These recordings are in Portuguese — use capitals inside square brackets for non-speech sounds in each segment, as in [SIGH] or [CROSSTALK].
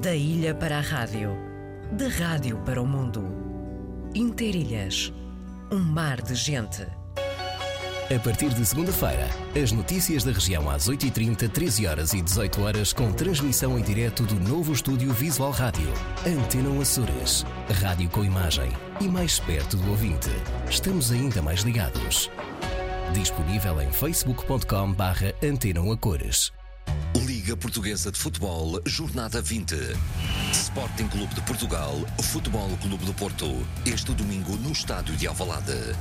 Da ilha para a rádio, da rádio para o mundo. Interilhas, um mar de gente. A partir de segunda-feira, as notícias da região às 8h30, 13 horas e 18 horas com transmissão em direto do novo estúdio Visual Rádio. Antena Açores. Rádio com imagem e mais perto do ouvinte. Estamos ainda mais ligados. Disponível em facebook.com barra Antena Cores. Liga Portuguesa de Futebol, Jornada 20. Sporting Clube de Portugal, Futebol Clube do Porto. Este domingo no Estádio de Alvalade.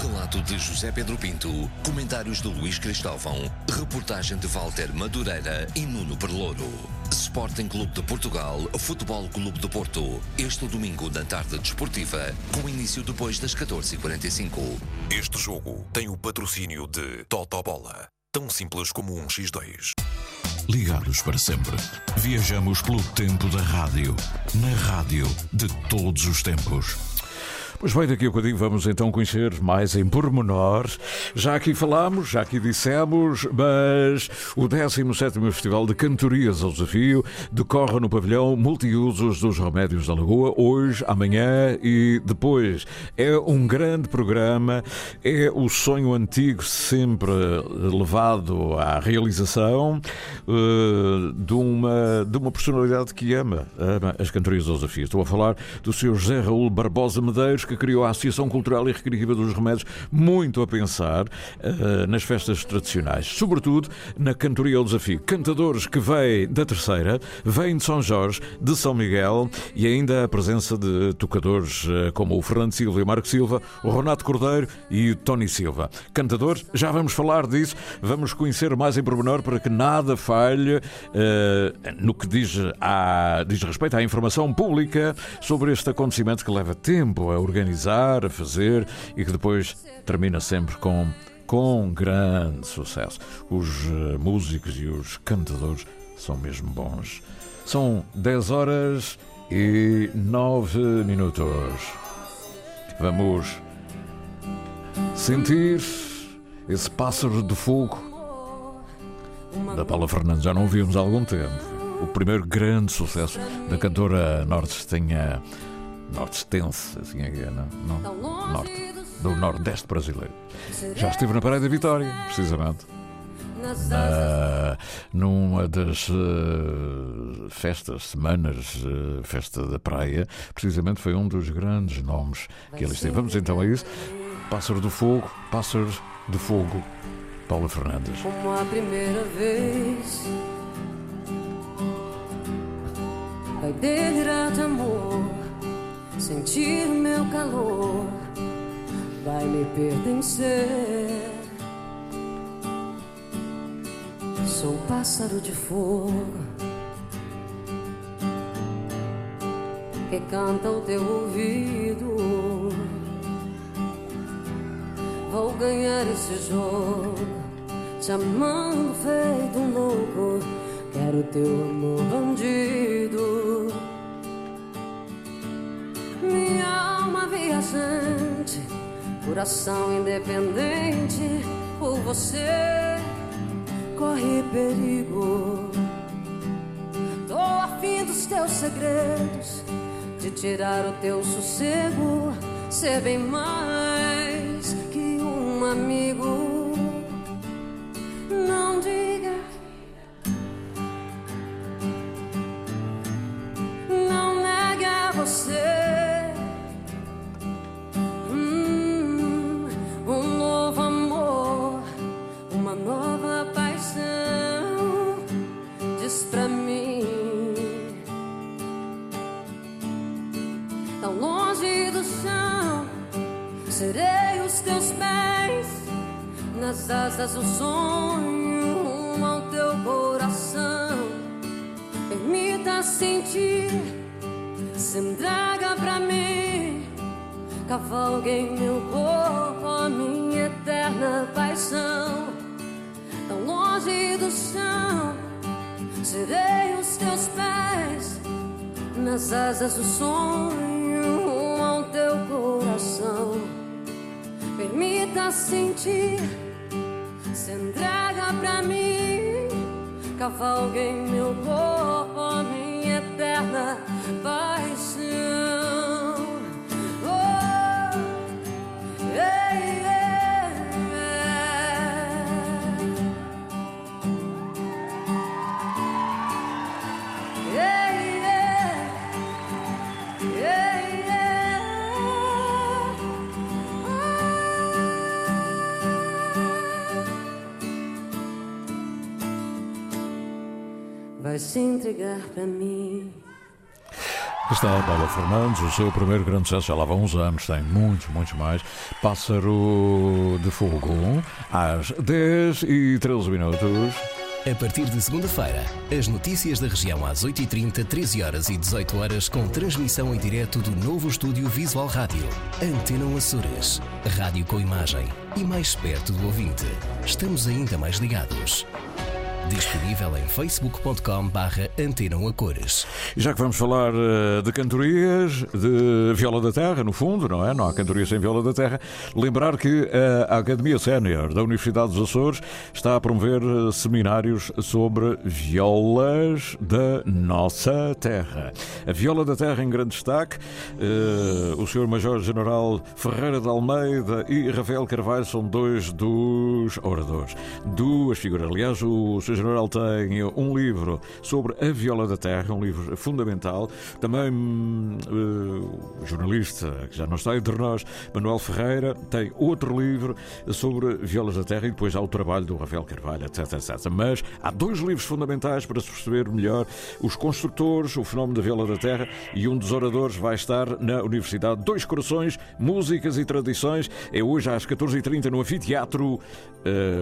Relato de José Pedro Pinto, comentários de Luís Cristóvão, reportagem de Walter Madureira e Nuno Perlouro. Sporting Clube de Portugal, Futebol Clube do Porto. Este domingo na tarde desportiva, com início depois das 14h45. Este jogo tem o patrocínio de Totobola. Tão simples como um X2. Ligados para sempre. Viajamos pelo tempo da rádio. Na rádio de todos os tempos. Pois bem, daqui a bocadinho vamos então conhecer mais em pormenor. Já aqui falámos, já aqui dissemos, mas o 17 Festival de Cantorias ao Desafio decorre no pavilhão Multiusos dos Remédios da Lagoa, hoje, amanhã e depois. É um grande programa, é o sonho antigo sempre levado à realização uh, de, uma, de uma personalidade que ama, ama as cantorias ao desafio. Estou a falar do Sr. José Raul Barbosa Medeiros, que criou a Associação Cultural e Recreativa dos Remédios, muito a pensar uh, nas festas tradicionais, sobretudo na cantoria ao desafio. Cantadores que vêm da Terceira, vêm de São Jorge, de São Miguel e ainda a presença de tocadores uh, como o Fernando Silva e o Marco Silva, o Renato Cordeiro e o Tony Silva. Cantadores, já vamos falar disso, vamos conhecer mais em pormenor para que nada falhe uh, no que diz, a, diz respeito à informação pública sobre este acontecimento que leva tempo a organizar organizar, a fazer e que depois termina sempre com, com grande sucesso. Os uh, músicos e os cantadores são mesmo bons. São 10 horas e 9 minutos. Vamos sentir esse pássaro de fogo da Paula Fernandes. Já não ouvimos há algum tempo. O primeiro grande sucesso da cantora norte-estenha norte-estense, assim é que é, não? não? Norte, do Nordeste brasileiro. Já esteve na Praia da Vitória, precisamente. Na, numa das uh, festas, semanas, uh, festa da praia, precisamente foi um dos grandes nomes que ele esteve. Vamos então a isso. Pássaro do Fogo, Pássaro do Fogo, Paula Fernandes. Como a primeira vez, vai delirar de amor sentir meu calor vai me pertencer. Sou pássaro de fogo que canta o teu ouvido. Vou ganhar esse jogo, te amando feito um louco. Quero teu amor bandido. Alma viajante, coração independente, por você corre perigo. Tô afim dos teus segredos, de tirar o teu sossego, ser bem mais que um amigo. se entrega pra mim. Cavalga em meu corpo a minha eterna paixão. Se entregar para mim. Está a Bela Fernandes, o seu primeiro grande sucesso já lá vão uns anos, tem muitos, muitos mais. Pássaro de Fogo, às 10 e 13 minutos. A partir de segunda-feira, as notícias da região às 8h30, 13 horas e 18 horas com transmissão em direto do novo estúdio Visual Rádio. Antena Açores. Rádio com imagem e mais perto do ouvinte. Estamos ainda mais ligados. Disponível em facebook.com barra Antenam a Cores. Já que vamos falar eh, de cantorias, de viola da terra, no fundo, não é? Não há cantorias sem viola da terra. Lembrar que a Academia Sénior da Universidade dos Açores está a promover eh, seminários sobre violas da nossa terra. A viola da terra em grande destaque. Eh, O Sr. Major-General Ferreira de Almeida e Rafael Carvalho são dois dos oradores. Duas figuras. Aliás, o Sr. General tem um livro sobre a viola da terra, um livro fundamental. Também o jornalista, que já não está entre nós, Manuel Ferreira, tem outro livro sobre violas da terra e depois há o trabalho do Rafael Carvalho, etc, etc. Mas há dois livros fundamentais para se perceber melhor os construtores, o fenómeno da viola da terra e um dos oradores vai estar na Universidade Dois Corações, Músicas e Tradições. É hoje às 14h30 no Anfiteatro,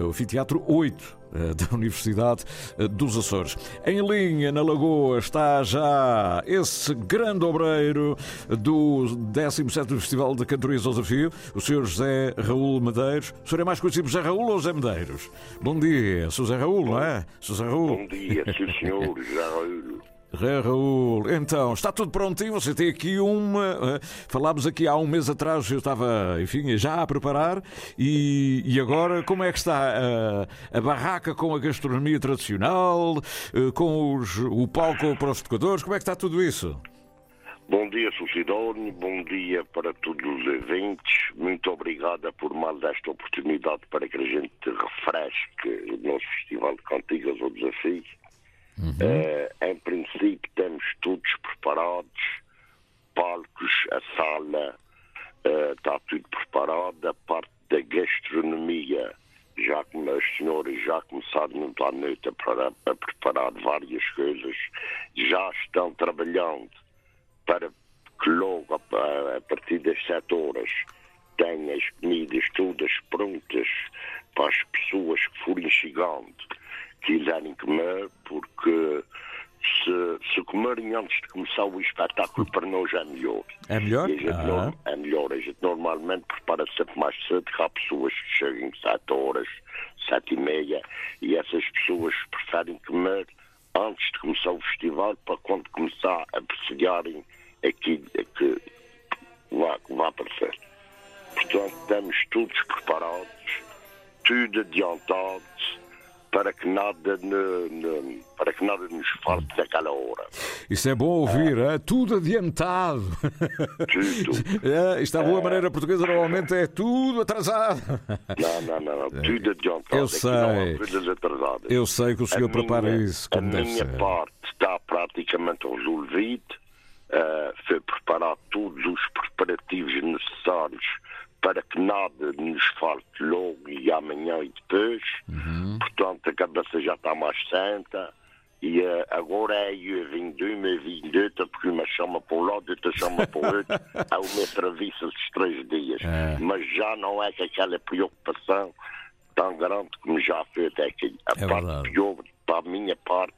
o Anfiteatro 8 eh, da Universidade eh, dos Açores. Em linha, na Lagoa, está já esse grande obreiro do 17º Festival de Cantorias ao Desafio, o Sr. José Raul Medeiros. O senhor é mais conhecido por José Raul ou José Medeiros? Bom dia, Sr. José Raul, não é? Sr. José Raul. Bom dia, sim senhor, [LAUGHS] já Raul. Raul, então, está tudo prontinho? Você tem aqui uma. Falámos aqui há um mês atrás, eu estava, enfim, já a preparar. E, e agora, como é que está a, a barraca com a gastronomia tradicional, com os, o palco para os tocadores? Como é que está tudo isso? Bom dia, Sucidónio, bom dia para todos os eventos. Muito obrigada por mais esta oportunidade para que a gente refresque o nosso Festival de Cantigas ao Desafio. Eh, em princípio, temos todos preparados, palcos, a sala, eh, está tudo preparado. A parte da gastronomia, já como as senhoras já começaram à noite a, a preparar várias coisas, já estão trabalhando para que logo, a, a partir das sete horas, tenha as comidas todas prontas para as pessoas que forem chegando, quiserem comer, porque se, se comerem antes de começar o espetáculo, para nós é melhor. É melhor? Gente Ah. não- é melhor. A gente normalmente prepara sempre mais cedo, que há pessoas que chegam sete horas, sete e meia, e essas pessoas preferem comer antes de começar o festival, para quando começar a apreciarem aquilo que vai, que vai aparecer. Portanto, estamos todos preparados, tudo adiantado, para que nada, ne- ne- para que nada nos falte naquela hora. Isso é bom ouvir, é? tudo adiantado. Tudo. [LAUGHS] É, isto à boa maneira portuguesa normalmente é tudo atrasado. Não, não, não, não. tudo adiantado. Eu há sei. Eu sei que o senhor A prepara minha- isso como A minha ser. parte está praticamente resolvida. Uh, foi preparar todos os preparativos necessários para que nada nos falte logo e amanhã e depois. Uhum. Portanto, a cabeça já está mais santa. E uh, agora é eu vim de uma, eu vim de outra, porque uma chama para um lado, outra chama para o outro. [LAUGHS] É uma travessa de três dias. É. Mas já não é aquela preocupação tão grande como já foi até aqui. A É parte verdade. pior, para a minha parte,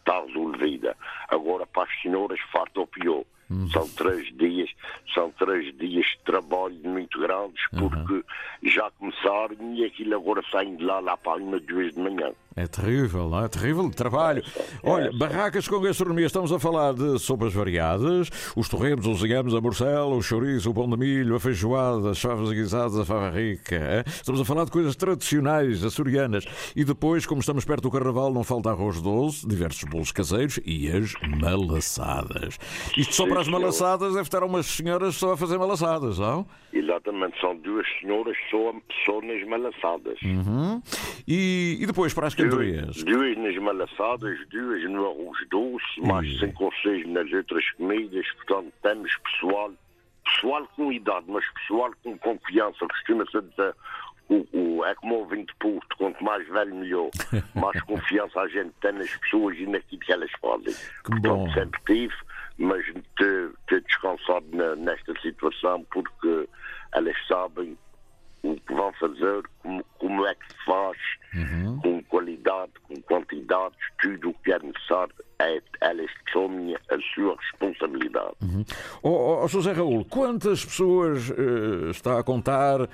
está resolvida. Agora, para as senhoras, falta o pior. Uhum. São três dias, são três dias de trabalho muito grandes, Uhum. porque já começaram e aquilo agora saem de lá, lá para uma, duas de manhã. É terrível, não é? Terrível trabalho. Olha, barracas com gastronomia, estamos a falar de sopas variadas, os torremos, os inhames, a morcela, o chouriço, o pão de milho, a feijoada, as favas guisadas, a fava rica. é? Estamos a falar de coisas tradicionais, açorianas. E depois, como estamos perto do carnaval, não falta arroz doce, diversos bolos caseiros e as malaçadas. Isto só para as malaçadas deve estar umas senhoras só a fazer malaçadas, não? Exatamente, são duas senhoras só, só nas malaçadas. Uhum. E, e depois para as cantorias? Duas, duas nas malaçadas, duas no arroz doce, mais Ih. cinco ou seis nas outras comidas. Portanto, temos pessoal, pessoal com idade, mas pessoal com confiança. Costuma-se dizer, o o, é como o ouvinte Porto, quanto mais velho, melhor. [LAUGHS] Mais confiança a gente tem nas pessoas e naquilo que elas fazem. Que bom. sempre tive, mas ter, ter descansado na, nesta situação porque elas sabem o que vão fazer, como, como é que se faz, Uhum. com qualidade, com quantidades, tudo o que é necessário, é, elas assumem a sua responsabilidade. Oh, oh, oh, José Raul, quantas pessoas eh, está a contar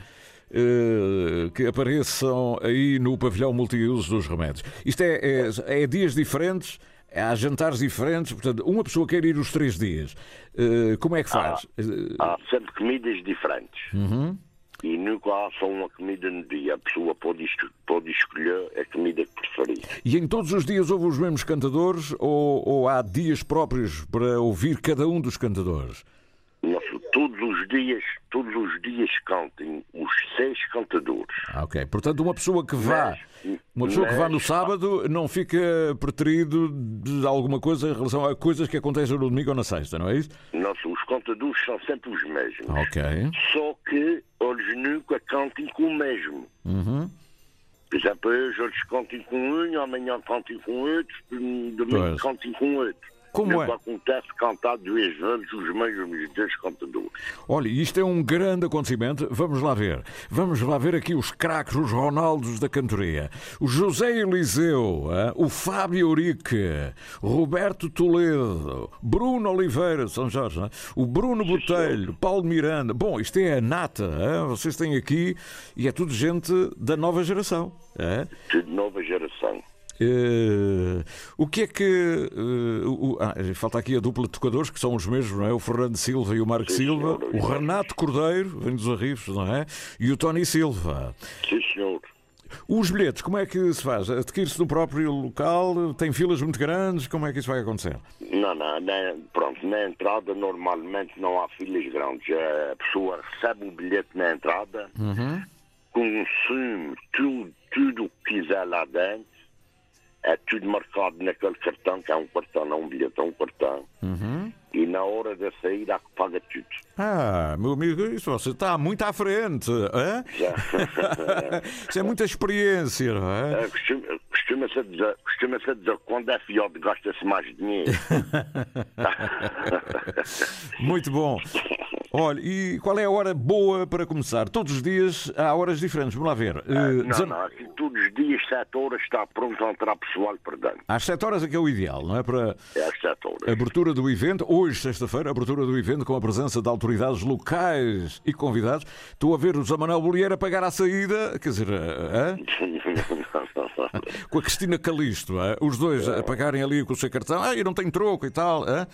eh, que apareçam aí no pavilhão multiuso dos remédios? Isto é, é, é dias diferentes? Há jantares diferentes? Portanto, uma pessoa quer ir os três dias. Eh, como é que faz? Eh, Há sempre comidas diferentes. Uhum. E nunca há só uma comida no dia. A pessoa pode, pode escolher a comida que preferir. E em todos os dias houve os mesmos cantadores ou, ou há dias próprios para ouvir cada um dos cantadores? Nossa, todos os dias, todos os dias cantem os seis cantadores. Ah, ok. Portanto, uma pessoa que vá, Mas- uma pessoa que vá no mas- sábado não fica preterido de alguma coisa em relação a coisas que acontecem no domingo ou na sexta, não é isso? Nossa, os cantadores são sempre os mesmos. Ok. Só que eles nunca cantem com o mesmo. Uhum. Por exemplo, hoje eles cantem com um, amanhã cantem com outro, domingo Pois. cantem com outro. Como é? acontece cantar duas vezes os mesmos dois cantadores. Olha, isto é um grande acontecimento. Vamos lá ver. Vamos lá ver aqui os craques, os Ronaldos da cantoria. O José Eliseu, o Fábio Eurique, Roberto Toledo, Bruno Oliveira, São Jorge, é? o Bruno Botelho, Paulo Miranda. Bom, isto é a nata. Vocês têm aqui e é tudo gente da nova geração. ah. Tudo nova geração. Eh, o que é que. o- ah, falta aqui a dupla de tocadores, que são os mesmos, não é? O Fernando Silva e o Marco Silva, senhor. o Renato Cordeiro, vem dos Arrifes, não é? E o Tony Silva. Sim, senhor. Os bilhetes, como é que se faz? Adquire-se no próprio local? Tem filas muito grandes? Como é que isso vai acontecer? Não, não, na, pronto, na entrada normalmente não há filas grandes. A pessoa recebe o bilhete na entrada, consume tudo, tudo o que quiser lá dentro, é tudo marcado naquele cartão, que é um cartão, não um bilhete, é um cartão. E na hora da saída há que paga tudo. Ah, meu amigo, isso você está muito à frente. hã? Já. [LAUGHS] Isso é muita experiência, não é? É, costuma- Costuma-se dizer, costuma dizer que quando é fiado gasta-se mais dinheiro. [LAUGHS] Muito bom. Olha, e qual é a hora boa para começar? Todos os dias há horas diferentes. Vamos lá ver. Eh, Não, dezen- não, aqui todos os dias, 7 horas, está pronto a entrar pessoal para dentro. Às 7 horas é que é o ideal, não é? Para É às 7 horas. abertura do evento, hoje, sexta-feira, abertura do evento com a presença de autoridades locais e convidados. Estou a ver o Zé Manuel Bolieira pagar à saída, quer dizer, eh, hã? [LAUGHS] com a Cristina Calisto, hã? os dois a pagarem ali com o seu cartão. Ah, eu não tenho troco e tal. hã?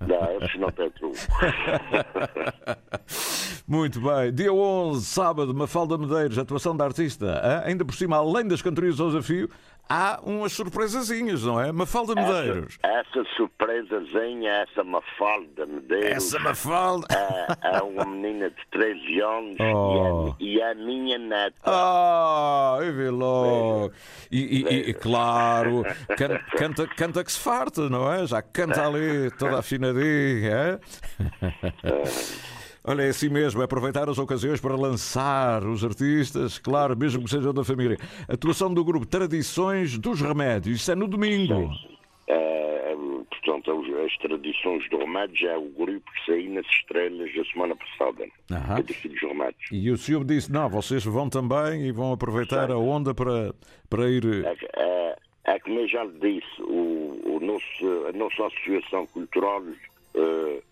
Não, não têm truque. [LAUGHS] Muito bem. Dia 11, sábado, Mafalda Medeiros, atuação da artista. Ainda por cima, além das cantorias ao desafio, há umas surpresazinhas, não é? Mafalda Medeiros. Essa, essa surpresazinha, essa Mafalda Medeiros, Essa Mafalda. é, é uma menina de 13 anos Oh. e, é, e é a minha neta. Ah, eu vi logo. E, e- e, claro, can- [LAUGHS] canta, canta que se farta, não é? Já canta ali toda afinadinha. é? Olha, é assim mesmo, é aproveitar as ocasiões para lançar os artistas, claro, mesmo que sejam da família. Atuação do grupo Tradições dos Remédios, isso é no domingo. É, é, portanto, as- tradições do remédio é o grupo que saiu nas estrelas da semana passada. Aham. É daqui dos remédios. E o senhor disse: não, vocês vão também e vão aproveitar a onda para, para ir. É, que- é, é como eu já lhe disse, o, o nosso, a nossa associação cultural eh,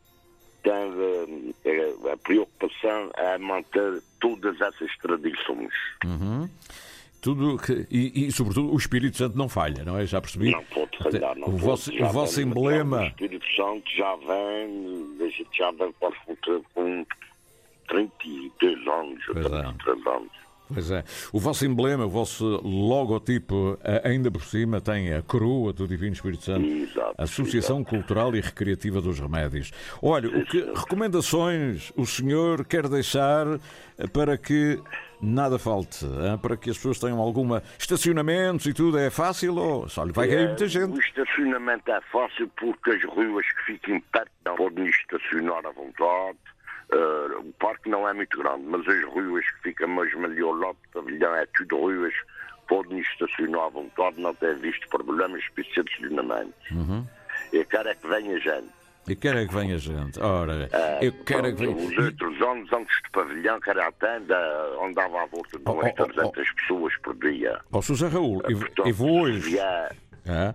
tem eh, a preocupação é manter todas essas tradições. Tudo que, e, e, sobretudo, o Espírito Santo não falha, não é? Já percebi. Não pode falhar, não o pode. vosso, o vosso vem- emblema. O Espírito Santo já vem, a gente já vem quase com, com 32 anos, ou Pois é. 33 anos. Pois é. O vosso emblema, o vosso logotipo, ainda por cima, tem a coroa do Divino Espírito Santo. Exato, Associação Cultural e Recreativa dos Remédios. Olha, o que recomendações o senhor quer deixar para que nada falte? eh? Para que as pessoas tenham alguma estacionamentos e tudo? É fácil ou só lhe vai cair muita É, gente? O estacionamento é fácil porque as ruas que ficam perto podem estacionar à vontade. Uh, o parque não é muito grande, mas as ruas que ficam mesmo ali ao lado do pavilhão é tudo ruas podem estacionar à vontade, não tem visto problemas especiais de estacionamento. Uhum. Eu quero é que venha gente. E quero é que venha gente. Ora, Uh, eu quero é que pronto, venha. Os outros anos, antes do pavilhão, que era a tenda, andava à volta de Oh, umas oh, oh, 300 pessoas por dia. Ó José Raul, eu, Portanto, eu vou hoje. vier- Ah,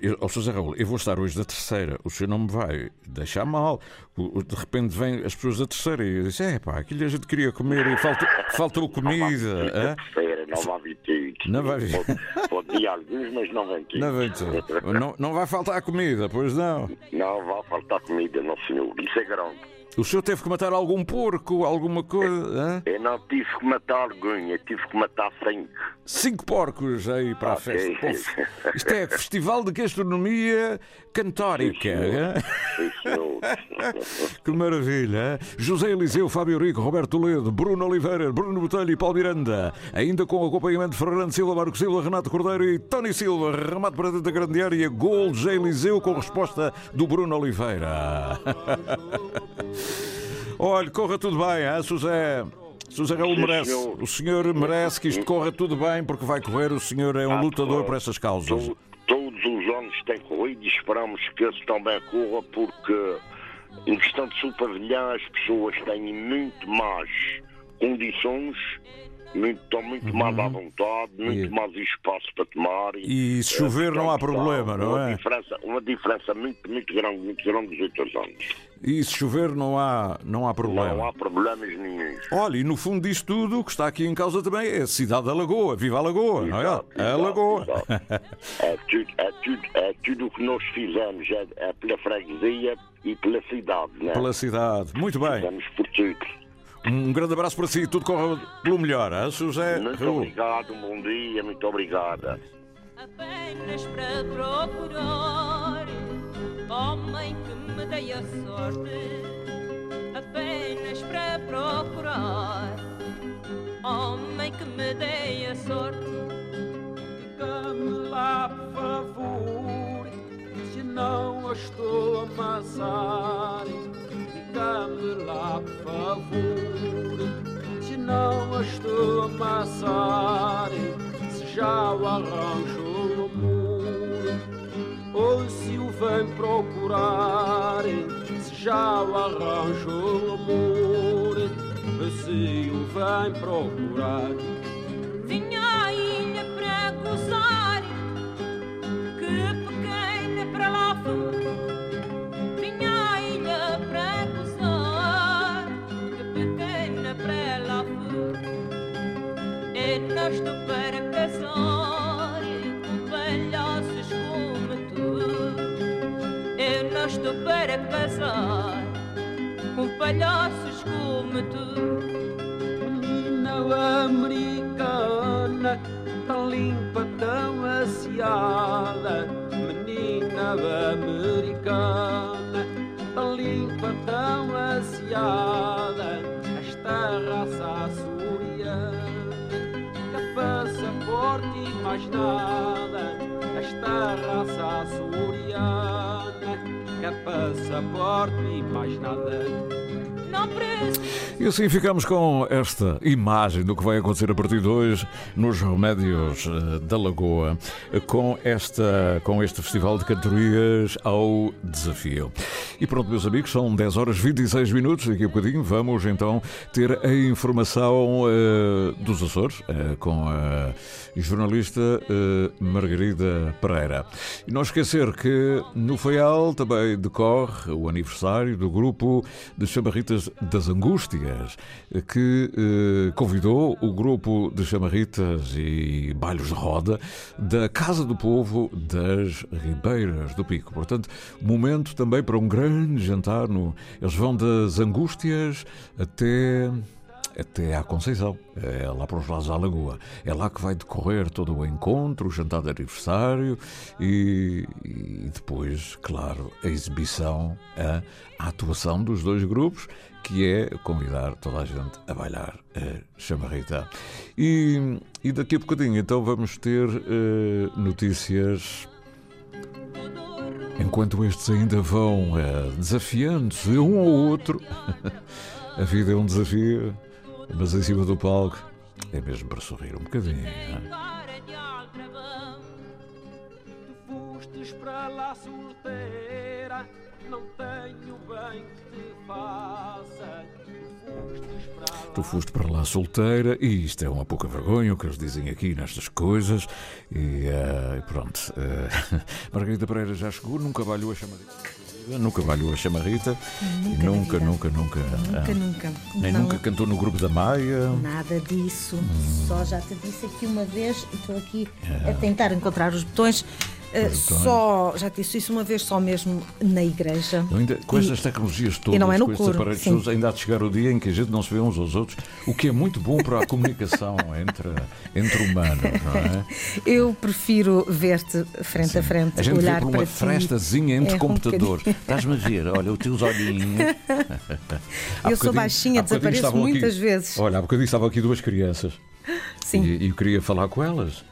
eu- Ó José Raul, eu vou estar hoje da terceira. O senhor não me vai deixar mal. De repente vêm as pessoas da terceira e eu disse: é pá, aquilo a gente queria comer e falta, faltou [LAUGHS] comida. Não vai vir tudo. Não vai vir. Pode, pode ir alguns, mas não vem tudo. Não, vem tudo. não, não vai faltar comida, pois não. Não vai faltar comida, não senhor. Isso é grande. O senhor teve que matar algum porco, alguma coisa? hã? Eu não tive que matar algum, eu tive que matar cinco. Cinco porcos aí para a Ok. festa. Pô, Isto é Festival de Gastronomia Cantórica. [LAUGHS] Que maravilha! José Eliseu, Fábio Rico, Roberto Toledo, Bruno Oliveira, Bruno Botelho e Paulo Miranda. Ainda com o acompanhamento de Fernando Silva, Marco Silva, Renato Cordeiro e Tony Silva. Remate para dentro da grande área. Gol de José Eliseu com resposta do Bruno Oliveira. [LAUGHS] Olha, corra tudo bem, hein, José? José Raul merece. O senhor merece que isto corra tudo bem porque vai correr. O senhor é um Ah, lutador por essas causas. To- Todos os anos tem corrido e esperamos que esse também corra porque em questão de seu pavilhão as pessoas têm muito mais condições, muito, estão muito mais à vontade, muito Uhum. E- mais espaço para tomar. E se chover não há problema, não uma é? Diferença, uma diferença muito, muito grande, muito grande dos outros anos. E se chover não há, não há problema. Não há problemas nenhum. Olha, e no fundo disto tudo, o que está aqui em causa também é a cidade da Lagoa. Viva a Lagoa, não é? Exato, A exato, Lagoa. exato. É tudo, é tudo, é tudo o que nós fizemos, é, é pela freguesia e pela cidade, né? Pela cidade. Muito bem. Fizemos por tudo. Um grande abraço para si. Tudo corre pelo melhor, hein, José Muito Raul? obrigado, um bom dia, muito obrigada. apenas para procurar homem que me dê a sorte, apenas para procurar homem que me dê a sorte. Diga-me lá, por favor, se não a estou a amassar. Diga-me lá, por favor, se não estou a amassar. Se já o arranjo o amor, ou se o vem procurar. Se já o arranjo o amor, se o vem procurar. Estou para casar com palhaços como tu. Eu não estou para casar com palhaços como tu. Menina americana, tão limpa, tão aciada. Menina americana, tão limpa, tão aciada. Esta raça açoriana, passaporte e mais nada. Esta raça açoriana, que passaporte e mais nada. Não preciso. E assim ficamos com esta imagem do que vai acontecer a partir de hoje nos Remédios eh, da Lagoa, com, esta, com este Festival de Cantorias ao Desafio. E pronto, meus amigos, são 10 horas 26 minutos. Daqui a bocadinho vamos então ter a informação eh, dos Açores eh, com a jornalista eh, Margarida Pereira. E não esquecer que no Faial também decorre o aniversário do grupo de chamarritas das Angústias, que eh, convidou o grupo de chamarritas e bailes de roda da Casa do Povo das Ribeiras do Pico. Portanto, momento também para um grande jantar. No... Eles vão das Angústias até até à Conceição, é lá para os lados da Lagoa. É lá que vai decorrer todo o encontro, o jantar de aniversário e, e depois, claro, a exibição, a, a atuação dos dois grupos, que é convidar toda a gente a bailar a chamarrita. E, e daqui a bocadinho, então, vamos ter eh, notícias. Enquanto estes ainda vão eh, desafiando-se um ao outro. [LAUGHS] A vida é um desafio, mas em cima do palco é mesmo para sorrir um bocadinho. é? Fostes para lá solteira, não tenho bem que te faça. Tu foste para lá solteira e isto é uma pouca vergonha o que eles dizem aqui nestas coisas. E eh, pronto. eh, [LAUGHS] Margarida Pereira já chegou, nunca valhou a chamarita. Nunca valhou a chamarita. Nunca na nunca, vida. nunca, nunca. Nunca, ah, nunca. Nem Não. nunca cantou no grupo da Maia. Nada disso. Hum. Só já te disse aqui uma vez e estou aqui a tentar encontrar os botões. Uh, Os botões. Só, já disse isso uma vez, só mesmo na igreja. Ainda, com estas tecnologias todas, e não é no com estes aparelhos sim. todos, ainda há de chegar o dia em que a gente não se vê uns aos outros, o que é muito bom para a comunicação [LAUGHS] entre, entre humanos, não é? [LAUGHS] Eu prefiro ver-te frente a frente, A gente vê olhar por para uma frestazinha entre É um computadores. bocadinho. Estás-me a ver, olha, os teus olhinhos. [LAUGHS] Eu sou baixinha, desapareço estavam aqui- muitas vezes. Olha, há bocadinho estavam aqui duas crianças. Sim. E, e eu queria falar com elas.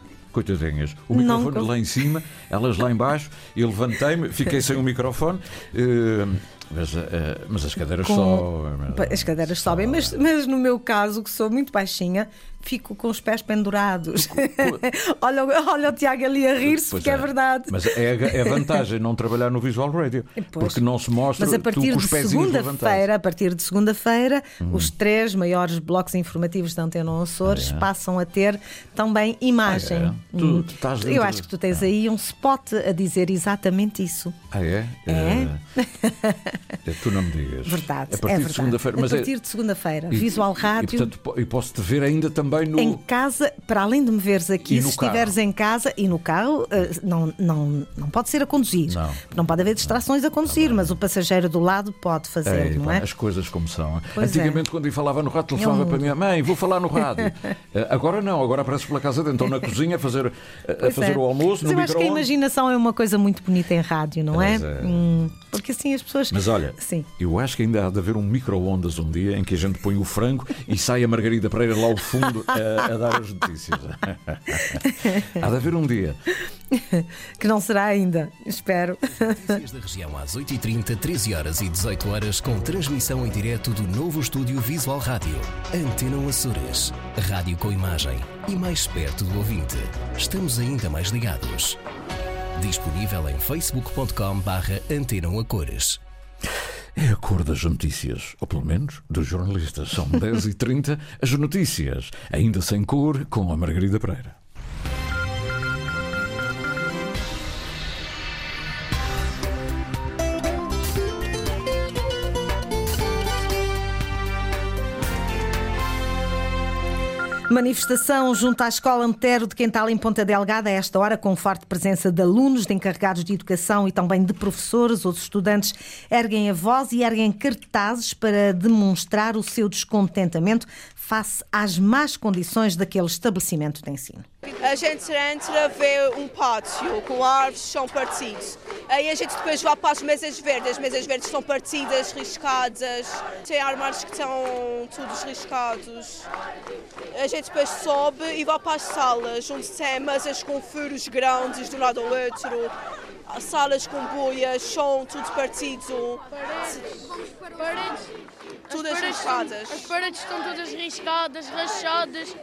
Coitadinhas. O Não microfone lá em cima, elas lá em baixo, eu levantei-me, fiquei sem o microfone. eh, mas, eh, mas as cadeiras Com-. Pa- As cadeiras sobem, mas, mas no meu caso, que sou muito baixinha, fico com os pés pendurados. [LAUGHS] olha, o- olha o Tiago ali a rir-se, porque é. verdade. Mas é, é vantagem não trabalhar no Visual Radio. [LAUGHS] Pois. Porque não se mostra Mas a tu partir com os de segunda-feira, a partir de segunda-feira, Uhum. os três maiores blocos informativos da Antena Açores Ah, é? passam a ter também imagem. Ah, é? Tu- Hum. tu estás Eu dentro acho de- que tu tens aí um spot a dizer exatamente isso. Ah, é? É? Eh, [LAUGHS] tu não me digas. Verdade. A partir é de segunda-feira. A é- partir de segunda-feira. Visual Rádio. E, portanto, po- e posso-te ver ainda também no. Em casa, para além de me veres aqui, se no carro? estiveres em casa e no carro, eh, não, não, não pode ser a conduzir. Não. Não pode haver distrações a conduzir, mas o passageiro do lado pode fazer, Ei, não é? As coisas como são. Pois Antigamente, quando eu falava no rádio, telefonava É um para a minha mãe, vou falar no rádio. [LAUGHS] Eh, agora não, agora aparece pela casa dentro, na cozinha a fazer, a- a fazer é. o almoço, Mas no eu acho que a imaginação é uma coisa muito bonita em rádio, não é? É. Hum, porque assim as pessoas. Mas olha, Sim. eu acho que ainda há de haver um micro-ondas um dia em que a gente põe o frango e sai a Margarida Pereira lá ao fundo a, a dar as notícias. [LAUGHS] há de haver um dia. que não será ainda, espero. Notícias da região às 8h30, 13 horas e 18 horas com transmissão em direto do novo estúdio Visual Rádio. Antena Açores. Rádio com imagem e mais perto do ouvinte. Estamos ainda mais ligados. Disponível em facebook.com barra Antena a Cores. É a cor das notícias, ou pelo menos dos jornalistas. São 10h30 as notícias, ainda sem cor, com a Margarida Pereira. Manifestação junto à Escola Antero de Quental em Ponta Delgada, a esta hora, com forte presença de alunos, de encarregados de educação e também de professores. Os estudantes erguem a voz e erguem cartazes para demonstrar o seu descontentamento face às más condições daquele estabelecimento de ensino. A gente entra, vê um pátio com árvores são partidos. Aí a gente depois vai para as mesas verdes. As mesas verdes estão partidas, riscadas. Tem armários que estão todos riscados. A gente depois sobe e vai para as salas, onde tem mesas com furos grandes de um lado ao outro. Salas com boias, chão tudo partido. Paredes. Todas as paredes riscadas. estão- as paredes estão todas riscadas, rachadas.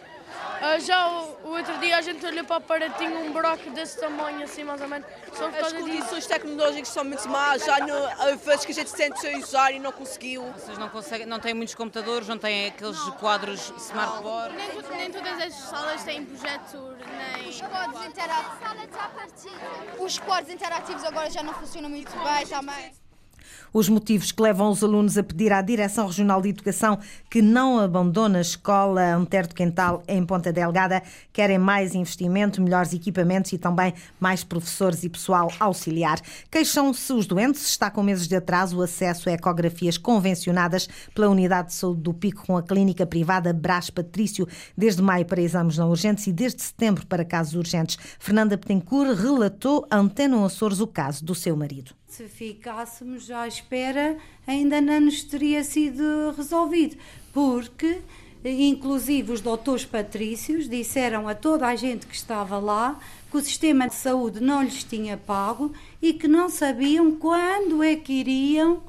Ah, já o, o outro dia a gente olhou para a parede tinha um buraco desse tamanho, assim mais ou menos. Só por As condições tecnológicas são muito más. Já no, há vezes que a gente tenta usar e não conseguiu. Vocês não, conseguem, não têm muitos computadores, não têm aqueles quadros smartboard? Nem, nem todas as salas têm projetor, nem. Os quadros interativos. Os quadros interativos agora já não funcionam muito bem também. Os motivos que levam os alunos a pedir à Direção Regional de Educação que não abandone a escola Antero de Quental em Ponta Delgada querem mais investimento, melhores equipamentos e também mais professores e pessoal auxiliar. Queixam-se os doentes, está com meses de atraso o acesso a ecografias convencionadas pela Unidade de Saúde do Pico com a clínica privada Brás Patrício, desde maio para exames não urgentes e desde setembro para casos urgentes. Fernanda Petencourt relatou a Antena Açores o caso do seu marido. Se ficássemos à espera, ainda não nos teria sido resolvido, porque, inclusive, os doutores patrícios disseram a toda a gente que estava lá que o sistema de saúde não lhes tinha pago e que não sabiam quando é que iriam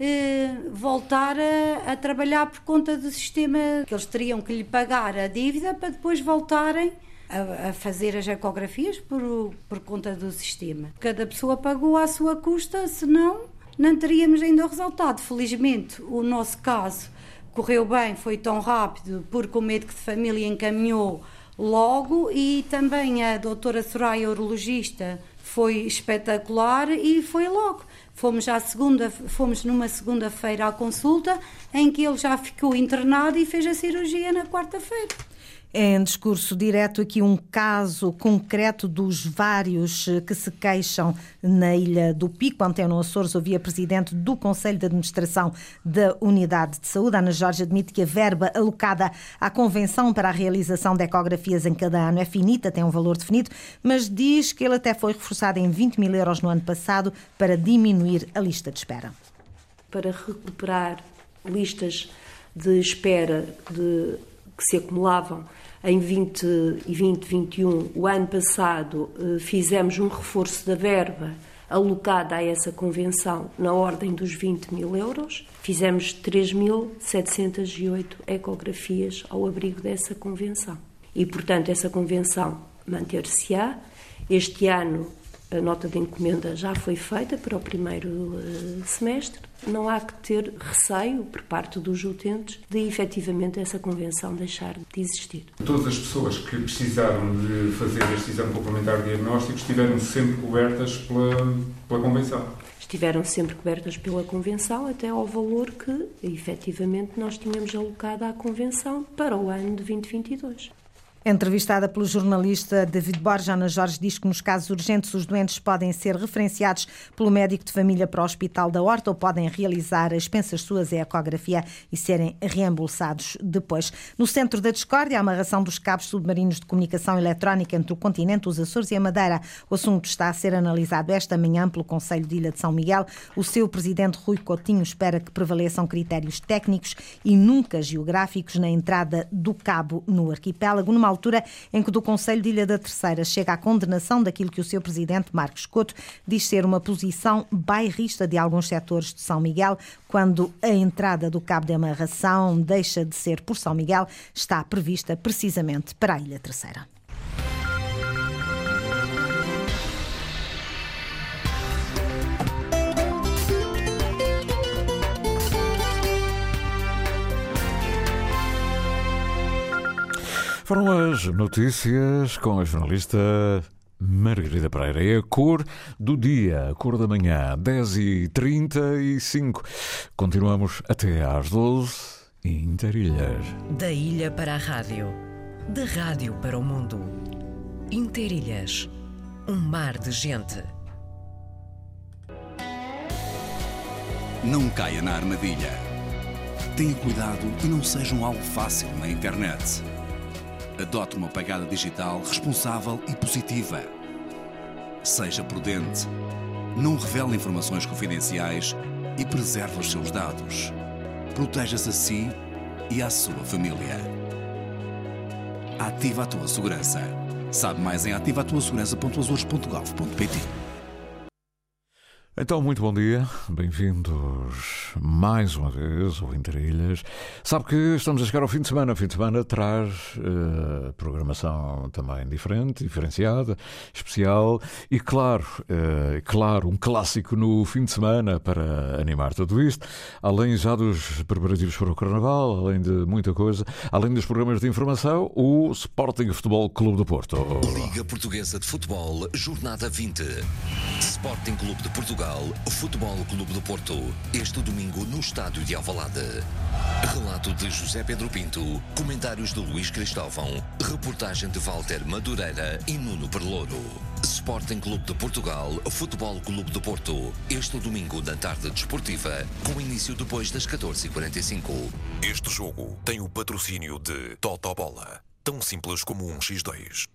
eh, voltar a, a, trabalhar por conta do sistema que eles teriam que lhe pagar a dívida para depois voltarem a, a fazer as ecografias por, por conta do sistema. Cada pessoa pagou à sua custa, senão não teríamos ainda o resultado. Felizmente, o nosso caso correu bem, foi tão rápido, porque o médico de família encaminhou logo e também a doutora Soraya, urologista, foi espetacular e foi logo. Fomos, à segunda, fomos numa segunda-feira à consulta, em que ele já ficou internado e fez a cirurgia na quarta-feira. Em discurso direto, aqui um caso concreto dos vários eh, que se queixam na Ilha do Pico. António Açores ouvia a presidente do Conselho de Administração da Unidade de Saúde. Ana Jorge admite que a verba alocada à Convenção para a realização de ecografias em cada ano é finita, tem um valor definido, mas diz que ele até foi reforçado em 20 mil euros no ano passado para diminuir a lista de espera. Para recuperar listas de espera de, que se acumulavam em 20 e 2021, o ano passado, eh, fizemos um reforço da verba alocada a essa convenção na ordem dos 20 mil euros. Fizemos 3.708 ecografias ao abrigo dessa convenção. E, portanto, essa convenção manter-se-á. Este ano a nota de encomenda já foi feita para o primeiro uh, semestre. Não há que ter receio por parte dos utentes de efetivamente essa convenção deixar de existir. Todas as pessoas que precisaram de fazer este exame complementar de diagnóstico estiveram sempre cobertas pela, pela convenção? Estiveram sempre cobertas pela convenção até ao valor que efetivamente nós tínhamos alocado à convenção para o ano de 2022. Entrevistada pelo jornalista David Borja, Ana Jorge diz que nos casos urgentes os doentes podem ser referenciados pelo médico de família para o Hospital da Horta ou podem realizar as pensas suas ecografia e serem reembolsados depois. No centro da discórdia, a amarração dos cabos submarinos de comunicação eletrónica entre o continente, os Açores e a Madeira. O assunto está a ser analisado esta manhã pelo Conselho de Ilha de São Miguel. O seu presidente Rui Coutinho espera que prevaleçam critérios técnicos e nunca geográficos na entrada do cabo no arquipélago. Numa altura em que do Conselho de Ilha da Terceira chega a condenação daquilo que o seu presidente, Marcos Couto, diz ser uma posição bairrista de alguns setores de São Miguel, quando a entrada do cabo de amarração deixa de ser por São Miguel, está prevista precisamente para a Ilha Terceira. Foram as notícias com a jornalista Margarida Pereira. É a cor do dia, a cor da manhã, 10h35. Continuamos até às 12 Interilhas. Da ilha para a rádio, da rádio para o mundo. Interilhas, um mar de gente. Não caia na armadilha. Tenha cuidado e não seja um alvo fácil na internet. Adote uma pegada digital responsável e positiva. Seja prudente. Não revele informações confidenciais e preserve os seus dados. Proteja-se a si e à sua família. Ativa a tua segurança. Sabe mais em ativatuasegurança.azores.gov.pt então, muito bom dia, bem-vindos mais uma vez ao Interilhas. Sabe que estamos a chegar ao fim de semana. O fim de semana traz uh, programação também diferente, diferenciada, especial e, claro, uh, claro, um clássico no fim de semana para animar tudo isto. Além já dos preparativos para o Carnaval, além de muita coisa, além dos programas de informação, o Sporting Futebol Clube do Porto. Liga Portuguesa de Futebol, Jornada 20. Sporting Clube de Portugal. Futebol Clube do Porto, este domingo no estádio de Alvalade. Relato de José Pedro Pinto, comentários de Luís Cristóvão, reportagem de Walter Madureira e Nuno Perlouro. Sporting Clube de Portugal, Futebol Clube do Porto, este domingo na tarde desportiva, com início depois das 14h45. Este jogo tem o patrocínio de Totobola, tão simples como um X2.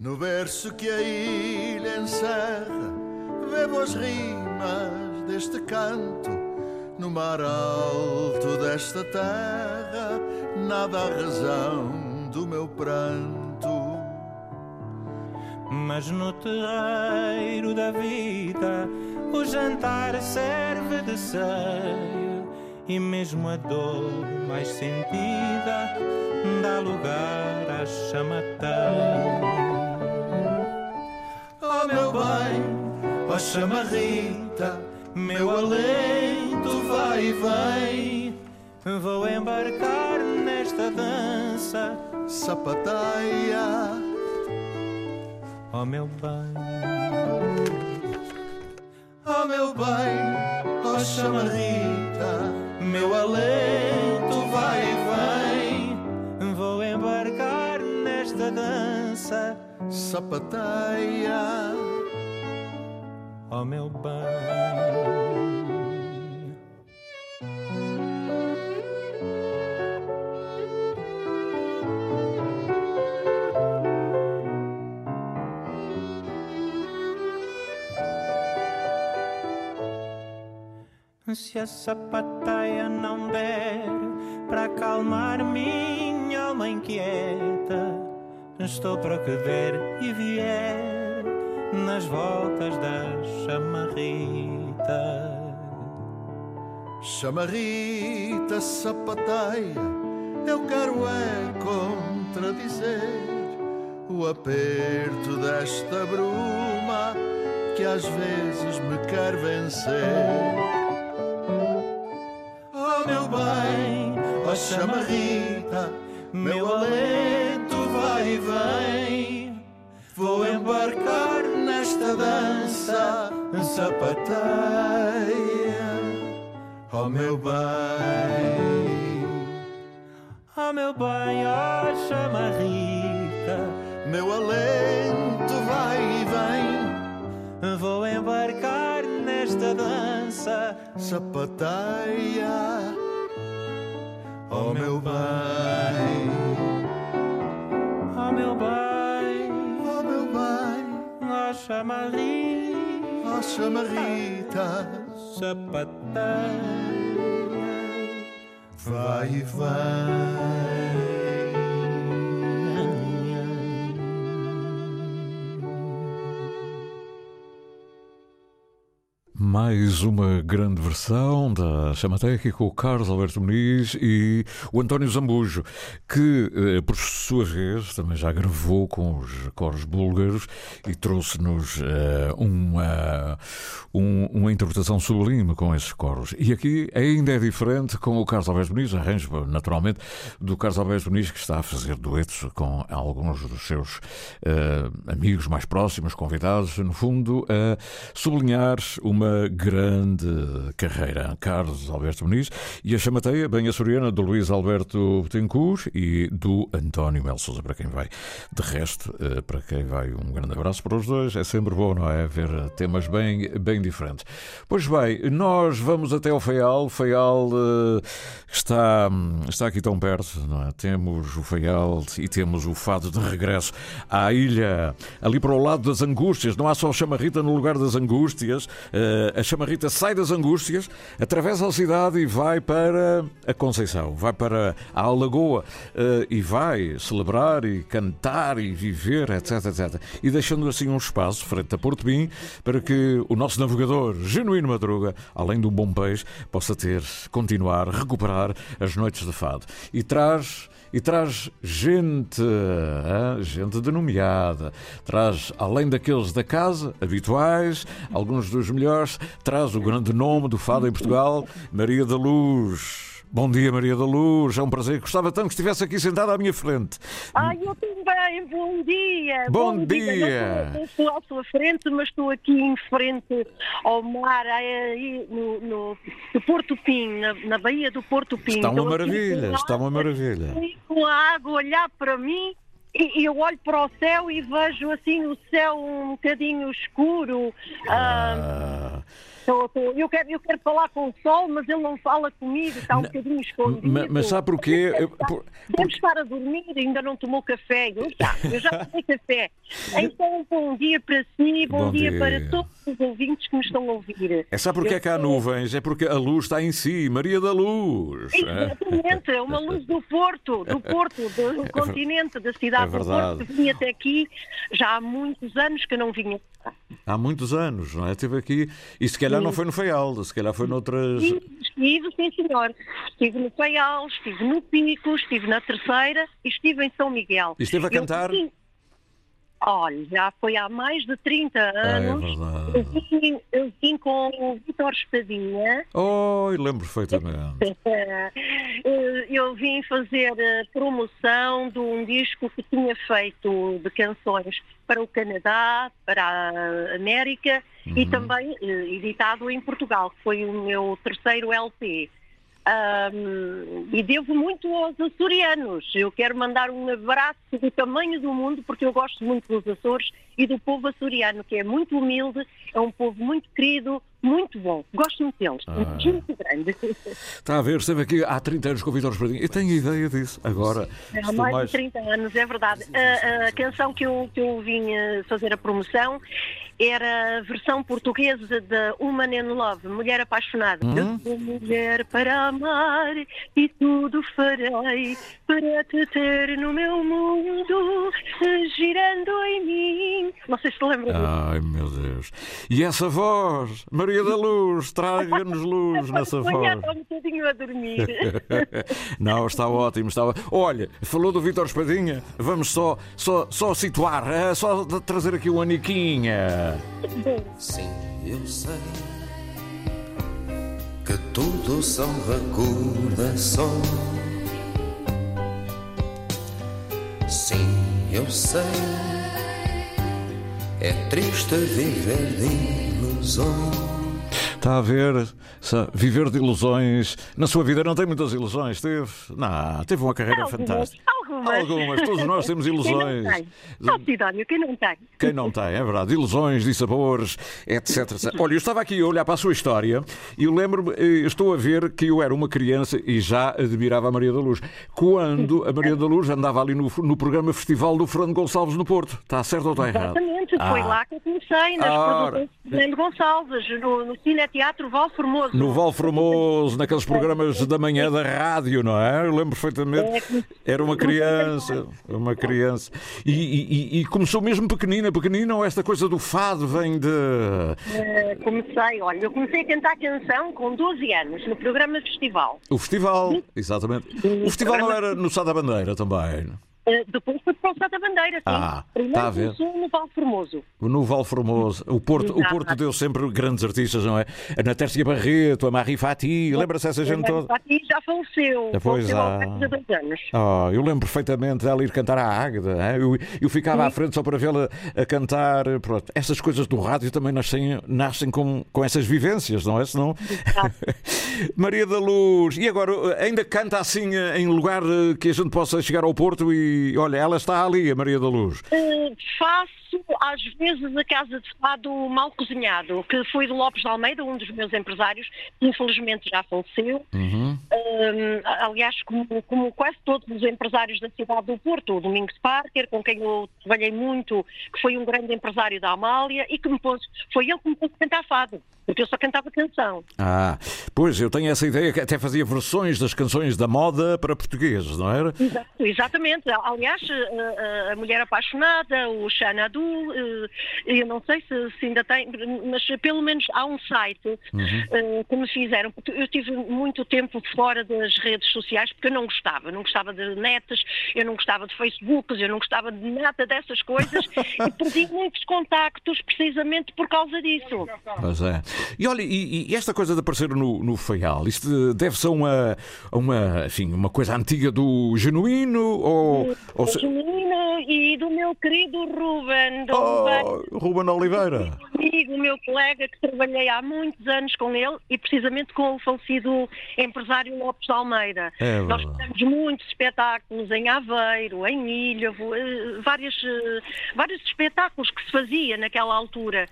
No verso que a ilha encerra, bebo as rimas deste canto. no mar alto desta terra, nada a razão do meu pranto. Mas no terreiro da vida, o jantar serve de ceia, e mesmo a dor mais sentida dá lugar à chamateia. Oh meu bem, oh chamarrita, meu alento vai e vem. Vou embarcar nesta dança sapateia. Oh meu bem, oh meu bem, oh chamarrita, meu alento sapateia. Oh meu bem. Se a sapateia não der para acalmar minha alma inquieta, estou para que der e vier nas voltas da chamarrita. Chamarrita, sapateia, eu quero é contradizer o aperto desta bruma que às vezes me quer vencer meu bem, oh, chamarrita, meu alento vai e vem. Vou embarcar nesta dança sapateia, oh, meu bem. Oh, meu bem, oh, chamarrita, meu alento vai e vem. Vou embarcar nesta dança sapateia oh meu bem, oh meu bem, oh meu bem, oh chamarrita, oh chamarrita, sapateia, vai e vai. Mais uma grande versão da Chamateca com o Carlos Alberto Muniz e o António Zambujo, que, eh, por sua vez, também já gravou com os coros búlgaros e trouxe-nos uh, uma, um, uma interpretação sublime com esses coros. E aqui ainda é diferente com o Carlos Alberto Muniz, arranjo naturalmente do Carlos Alberto Muniz, que está a fazer duetos com alguns dos seus uh, amigos mais próximos, convidados, no fundo, a sublinhar uma grande carreira. Carlos Alberto Muniz e a chamateia, bem a soriana, do Luís Alberto Betancourt e do António Mel Sousa, para quem vai. De resto, eh, para quem vai, um grande abraço para os dois. É sempre bom, não é? Ver temas bem, bem diferentes. Pois bem, nós vamos até ao Feial. Feial eh, está, está aqui tão perto, não é? Temos o Feial e temos o fado de regresso à ilha, ali para o lado das angústias. Não há só chamarrita no lugar das angústias. A chamarrita sai das angústias, atravessa a cidade e vai para a Conceição, vai para a Alagoa eh, e vai celebrar e cantar e viver, etc, etc. E deixando assim um espaço frente a Porto Bim para que o nosso navegador genuíno Madruga, além do bom peixe, possa ter, continuar, recuperar as noites de fado. E traz e traz gente, gente denomeada, traz, além daqueles da casa, habituais, alguns dos melhores, traz o grande nome do fado em Portugal, Maria da Luz. Bom dia, Maria da Luz. É um prazer. Gostava tanto que estivesse aqui sentada à minha frente. Ai, eu também. Bom dia. Bom, Bom dia. dia. Não estou à sua frente, mas estou aqui em frente ao mar, aí, no, no, no Porto Pim, na, na Baía do Porto Pim. Está uma maravilha, está uma maravilha. Com a água olhar para mim e eu olho para o céu e vejo assim o céu um bocadinho escuro. Ah. ah Tô- tô- eu, quero, eu quero falar com o sol, mas ele não fala comigo, está um bocadinho escondido. Ma- Mas sabe porquê? Eu- por- Deve estar a dormir, ainda não tomou café. Eu já, eu já tomei café. [LAUGHS] Então, bom dia para si, bom, Bom dia, dia. para todos os ouvintes que me estão a ouvir. É sabe porque é que há nuvens? É porque a luz está em si, Maria da Luz. é? Exatamente, é uma [LAUGHS] luz do Porto, do Porto, do continente, da cidade É do. Porto. Vim até aqui já há muitos anos que não vinha. Há muitos anos, não é? Esteve aqui e se calhar não foi no Feial, se calhar foi noutras. Estive, sim senhor. Estive no Faial, estive no Pico, estive na Terceira e estive em São Miguel. E esteve a Eu cantar? Olha, já foi há mais de 30 Ah, é anos. verdade. eu, vim, eu vim com o Vitor Espadinha. Oh, lembro perfeitamente. Eh, [LAUGHS] Eu vim fazer a promoção de um disco que tinha feito de canções para o Canadá, para a América e Uhum. também eh, editado em Portugal, que foi o meu terceiro LP. Ahm, e devo muito aos açorianos. Eu quero mandar um abraço do tamanho do mundo, porque eu gosto muito dos Açores e do povo açoriano, que é muito humilde, é um povo muito querido, muito bom. Gosto muito deles. Ah. Um muito grande. [LAUGHS] Está a ver, esteve aqui há 30 anos com o Vitor Espadinha. Eu tenho ideia disso. Agora, Há mais, mais. de 30 anos, é verdade. A, a canção que eu, que eu vim eh, fazer a promoção era a versão portuguesa de Woman in Love, Mulher Apaixonada. Uhum. Eu sou mulher para amar e tudo farei para te ter no meu mundo, girando em mim. Não sei se lembra disso. Ai, meu Deus. E essa voz, Maria da Luz, traga-nos luz nessa voz. estou um bocadinho a dormir. [LAUGHS] Não, está ótimo, está ó- Olha, falou do Vitor Espadinha, vamos só, só, só situar, eh, só trazer aqui o Aniquinha. Sim, eu sei que tudo são recordações. Sim, eu sei. É triste viver de ilusões. Está a ver, viver de ilusões. Na sua vida não tem muitas ilusões, teve? Não, teve uma carreira Algumas, fantástica. Algumas. Algumas, todos nós temos ilusões. Quem não tem? Quem não tem? Quem não tem, é verdade. Ilusões, dissabores, etc, etc. Olha, eu estava aqui a olhar para a sua história e eu lembro-me, eh, estou a ver que eu era uma criança e já admirava a Maria da Luz. Quando a Maria da Luz andava ali no, no programa Festival do Fernando Gonçalves no Porto. Está certo ou está errado? Exatamente, foi Ah. lá que eu comecei, nas Ora. produções de Fernando Gonçalves, no, no Cineteatro Val Formoso. No Val Formoso, naqueles programas da manhã da rádio, não é? Eu lembro perfeitamente. Era uma criança, uma criança. E, e- e- e começou mesmo pequenina, pequenina, ou esta coisa do fado vem de. Eh, comecei, olha, eu comecei a cantar canção com 12 anos, no programa Festival. O festival, exatamente. O festival não era no Sá da Bandeira também. Eh, depois foi para o Sá da Bandeira, sim. Ah, Primeiro tá a ver. começou no Val Formoso. No Val Formoso. O Porto, o. Porto deu sempre grandes artistas, não é? A Natércia Barreto, a Marie Fati, lembra-se essa gente toda? Aqui já faleceu. Pois faleceu há. há dois anos. Oh, eu lembro perfeitamente dela ir cantar à Águeda. Eu, eu ficava à frente só para vê-la a cantar. Pronto. Essas coisas do rádio também nascem, nascem com, com essas vivências, não é? Senão... [LAUGHS] Maria da Luz. E agora, ainda canta assim em lugar eh, que a gente possa chegar ao Porto e, olha, ela está ali, a Maria da Luz. Eh, faço às vezes a casa de fado mal cozinhado, que foi do Lopes de Almeida, um dos meus empresários, que infelizmente já faleceu. Uhum. Hum, aliás, como, como quase todos os empresários da cidade do Porto, o Domingos Parker, com quem eu trabalhei muito, que foi um grande empresário da Amália e que me pôs, foi ele que me pôs a cantar fado, porque eu só cantava canção. Ah, pois, eu tenho essa ideia que até fazia versões das canções da moda para portugueses, não era? Exato, exatamente. Aliás, a, a- a Mulher Apaixonada, o Xanadu, eh, eu não sei se, se ainda tem, mas pelo menos há um site eh, que me fizeram, eu tive muito tempo fora das redes sociais porque eu não gostava, não gostava de netas, eu não gostava de Facebooks, eu não gostava de nada dessas coisas [LAUGHS] e perdi muitos contactos precisamente por causa disso. Pois é. E olha, e, e esta coisa de aparecer no, no Faial, isto deve-se a uma, a uma, enfim, uma coisa antiga do genuíno ou, ou se- Genuíno e do meu querido Ruben, do Oh, Ruben Oliveira. amigo, o meu colega, que trabalhei há muitos anos com ele e precisamente com o falecido empresário Lopes de Almeida. É Nós fizemos muitos espetáculos em Aveiro, em Ilhavo, eh, vários, eh, vários espetáculos que se fazia naquela altura.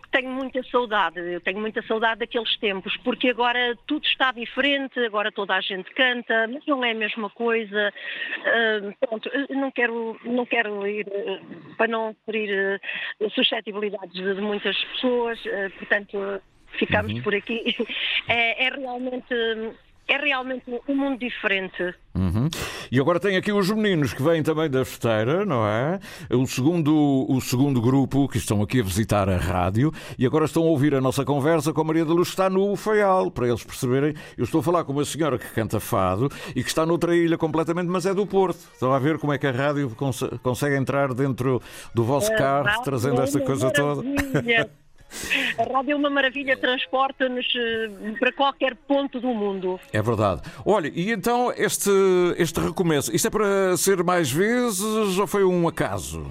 Que tenho muita saudade, eu tenho muita saudade daqueles tempos, porque agora tudo está diferente, agora toda a gente canta, mas não é a mesma coisa. Ah, pronto, não quero, não quero ir eh, para não ferir eh, suscetibilidades de de muitas pessoas, portanto ficamos Uhum. por aqui. [LAUGHS] É, é realmente é realmente um mundo diferente. Uhum. E agora tem aqui os meninos que vêm também da esteira, não é? O segundo, o segundo grupo que estão aqui a visitar a rádio e agora estão a ouvir a nossa conversa com a Maria da Luz, que está no Faial, para eles perceberem. Eu estou a falar com uma senhora que canta fado e que está noutra ilha completamente, mas é do Porto. Estão a ver como é que a rádio cons- consegue entrar dentro do vosso A carro, trazendo é esta uma coisa toda. [LAUGHS] A rádio é uma maravilha, transporta-nos eh, para qualquer ponto do mundo. É verdade. Olha, e então este, este recomeço, isto é para ser mais vezes ou foi um acaso?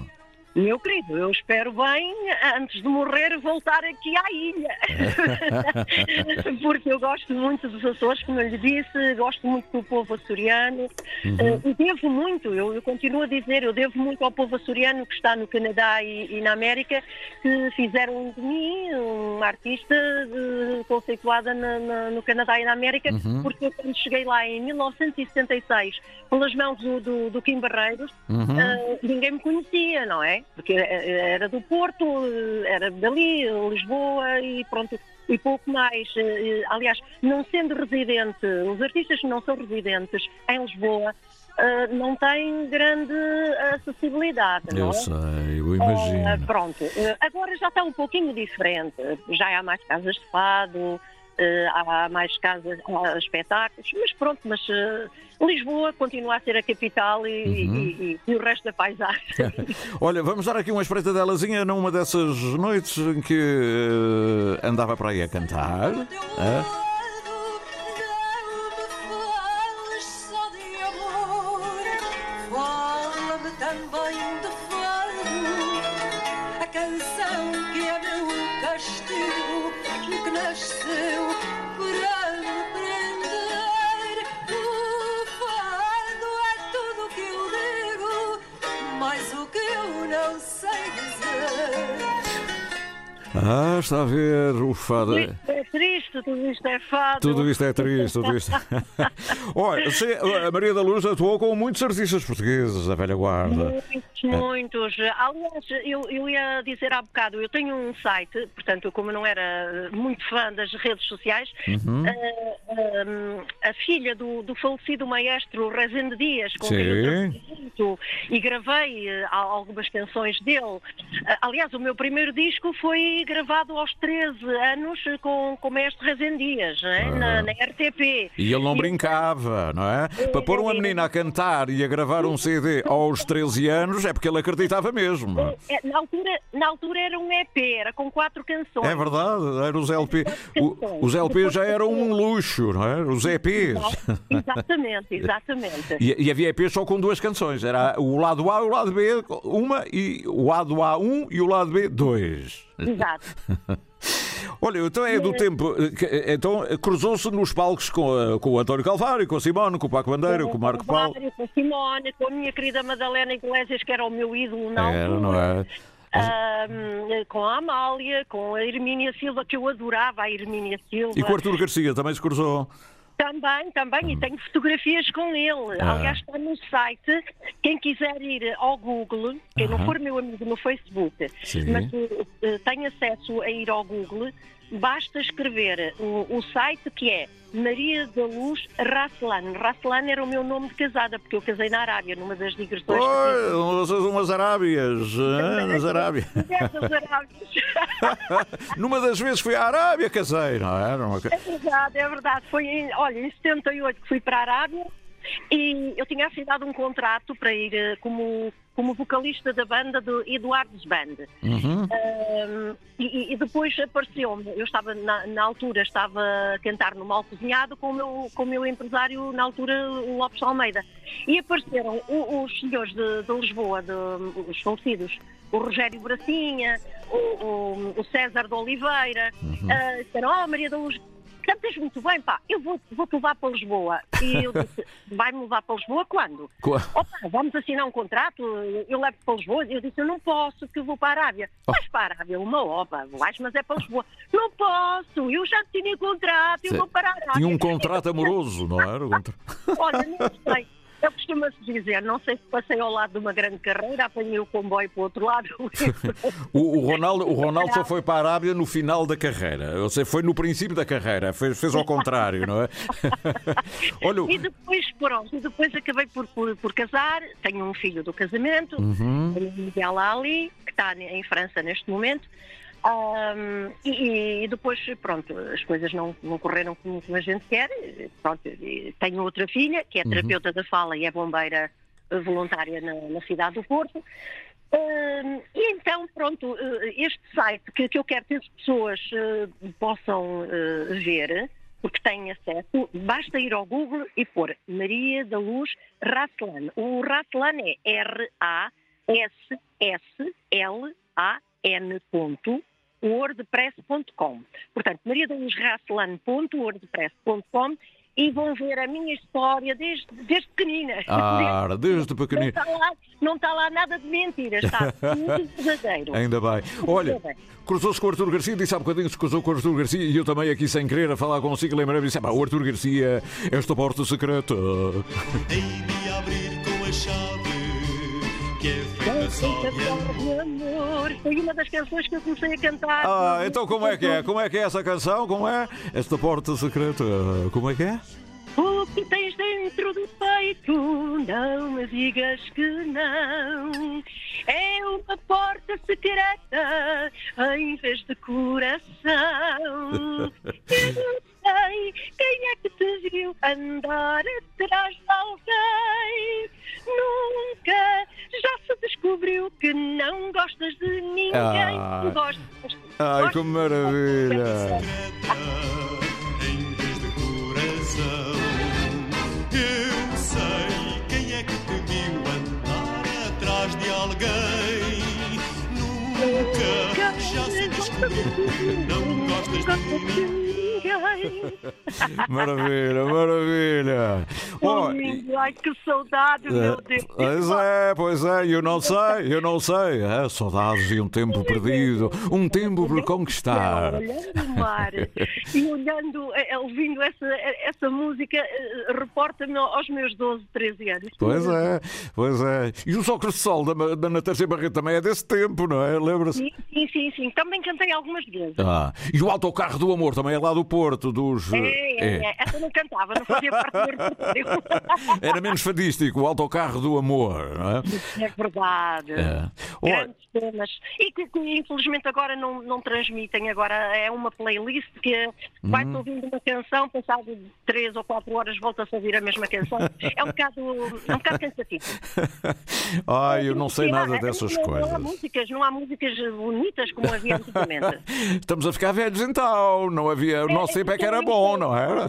Meu querido, eu espero bem, antes de morrer, voltar aqui à ilha. [LAUGHS] Porque eu gosto muito dos Açores, como eu lhe disse, gosto muito do povo açoriano. Uhum. E devo muito, eu, eu continuo a dizer, eu devo muito ao povo açoriano que está no Canadá e, e na América, que fizeram de mim uma artista eh, conceituada na- na- no Canadá e na América, Uhum. porque eu, quando cheguei lá em 1976, pelas mãos do, do, do Kim Barreiros, Uhum. eh, ninguém me conhecia, não é? Porque eh, era do Porto, eh, era dali, Lisboa e pronto. E pouco mais. Eh, Aliás, não sendo residente, os artistas que não são residentes em Lisboa eh, não têm grande acessibilidade, não Eu é? sei, eu imagino. pronto, Eh, agora já está um pouquinho diferente. Já há mais casas de fado, eh, há mais casas, há espetáculos, mas pronto, mas eh, Lisboa continua a ser a capital e, Uhum. e- e- e o resto da paisagem. [LAUGHS] Olha, vamos dar aqui uma espreitadelazinha numa dessas noites em que eh, andava para aí a cantar. eh? Fales só de amor, fala-me também de fado, a canção que é meu castigo, que nasceu para me prender. O fado é tudo o que eu digo, mas o que eu não sei dizer. Ah, está a ver o fado. É triste, tudo isto é fado. Tudo isto é triste, tudo isto. [LAUGHS] Olha, se- a Maria da Luz atuou com muitos artistas portugueses, da velha guarda. Muitos, muitos. Aliás, eu, eu ia dizer há bocado, eu tenho um site, portanto, eu como não era muito fã das redes sociais, Uhum. eh, eh, a filha do, do falecido maestro Rezende Dias, com quem eu Sim. muito, e gravei eh, al- algumas canções dele. Aliás, o meu primeiro disco foi gravado aos 13 anos com, com o maestro Rezende Dias, né? na, na RTP. E ele não brincava, não é? Para pôr uma menina a cantar e a gravar um CD aos 13 anos é porque ele acreditava mesmo. É, Na altura, na altura era um EP, era com quatro canções. É verdade, era os LP. O- os LP já eram um luxo, não é? Os EPs. Exatamente, exatamente. E, e havia EPs só com duas canções. Era o lado A e o lado B, uma, e o lado A, um e o lado B, dois. Exato. [LAUGHS] Olha, então é do tempo. eh, que- eh, Então eh, cruzou-se nos palcos com, a- com o António Calvário, com a Simone, com o Paco Bandeira, com o Marco Paulo. Com a Simone, com a minha querida Madalena Iglesias, que era o meu ídolo na Era, altura. não é? Ahm, com a Amália, com a Hermínia Silva, que eu adorava a Hermínia Silva. E com o Artur Garcia também se cruzou. Também, também, e tenho fotografias com ele. Ah. Aliás, está no site. Quem quiser ir ao Google, quem não Aham. for meu amigo no Facebook, Sim. mas eh, tem acesso a ir ao Google, basta escrever o, o site que é Maria da Luz Raslan. Raslan era o meu nome de casada, porque eu casei na Arábia, numa das digressões. Oi, umas, umas Arábias. ah, nas Arábias. [LAUGHS] [LAUGHS] Numa das vezes fui à Arábia, casei, não é? Era uma É verdade, é verdade. Foi em, olha, em 78 que fui para a Arábia e eu tinha assinado um contrato para ir eh, como, como vocalista da banda do Eduardo's Band. Uhum. E, e depois apareceu-me, eu estava na, na altura, estava a cantar no Mal Cozinhado com o meu, com o meu empresário, na altura, o Lopes Almeida. E apareceram o- os senhores de, de Lisboa, de- os falecidos, o Rogério Bracinha, o, o- o César de Oliveira, Uhum. ah, disseram, oh Maria da Luz, cantas muito bem, pá, eu vou- vou-te levar para Lisboa. E eu [LAUGHS] disse, vai-me levar para Lisboa quando? Qua- Opa, vamos assinar um contrato, eu levo para Lisboa. Eu disse, eu não posso, que eu vou para a Arábia. Vais para a Arábia, uma opa, vais, mas é para Lisboa. Não posso, eu já tinha contrato, eu vou para a Arábia. Tinha um contrato amoroso, não era? Contra- [LAUGHS] Olha, não sei. Eu costuma-se dizer, não sei se passei ao lado de uma grande carreira, apanhei o comboio para o outro lado. [LAUGHS] O, o Ronaldo, o Ronaldo só foi para a Arábia no final da carreira. Ou seja, foi no princípio da carreira. Fez, fez ao contrário, não é? [LAUGHS] Olha, E depois, pronto, e depois acabei por, por, por casar, tenho um filho do casamento, Uhum. Miguel Ali, que está em França neste momento. Ahm, e, e depois, pronto, as coisas não, não correram como, a gente quer. Pronto, tenho outra filha, que é Uhum. terapeuta da fala e é bombeira eh, voluntária na, na cidade do Porto. Ahm, e então, pronto, eh, este site que, que eu quero que as pessoas eh, possam eh, ver, porque têm acesso, basta ir ao Google e pôr Maria da Luz Raslan. O Raslan é R-A-S-S-L-A-N ponto wordpress.com. Portanto, Maria da Luz Raslan.wordpress.com e vão ver a minha história desde, desde pequenina. Ah, desde Não pequenino. está, lá, não está lá nada de mentiras, está tudo [LAUGHS] verdadeiro. Ainda bem. Olha, cruzou-se com o Artur Garcia, disse há bocadinho que se cruzou com o Artur Garcia e eu também aqui sem querer a falar consigo lembrei-me disse, "Ah, o Artur Garcia, esta porta secreta. Hei de abrir com a chave que é feita só de amor. de amor. Foi uma das canções que eu comecei a cantar. Ah, então como é que é? Como é que é essa canção? Como é? Esta porta secreta, como é que é? O que tens dentro do peito, não me digas que não. É uma porta secreta em vez de coração. Eu não sei quem é que te viu andar atrás de alguém. Nunca já se descobriu que não gostas de ninguém. Ah. Tu gostas. Ai, que maravilha! Em vez de coração, eu sei quem é que te viu andar atrás de alguém. Nunca já se descobriu que não gostas de ninguém. Maravilha, maravilha! Oh. Ai, que saudade, meu Deus. Pois é, pois é, eu não sei, eu não sei. É, saudades e um tempo perdido, um tempo por conquistar. Olhando o mar e olhando, eh, ouvindo essa, essa música, eh, reporta-me aos meus 12, 13 anos. Pois é, pois é. E o Sócrates de Sol da, da Natasha Barreto também é desse tempo, não é? Lembra-se? Sim, sim, sim, sim. Também cantei algumas vezes. Ah, e o autocarro do amor também é lá do Porto, dos. É, eh, é, é. é. Essa não cantava, não fazia parte do. Era menos fadístico, o autocarro do amor, não é? É verdade. É. Grandes temas. E que, infelizmente agora não, não transmitem. Agora é uma playlist que vai-se Hum. ouvindo uma canção, passado três ou quatro horas volta-se a ouvir a mesma canção. É um bocado, é um bocado cansativo. [LAUGHS] ai, eu não sei nada dessas não, Não há coisas. músicas, não há músicas bonitas como havia antigamente. [LAUGHS] Estamos a ficar velhos então, não havia. O nosso tempo é que era bom, não era?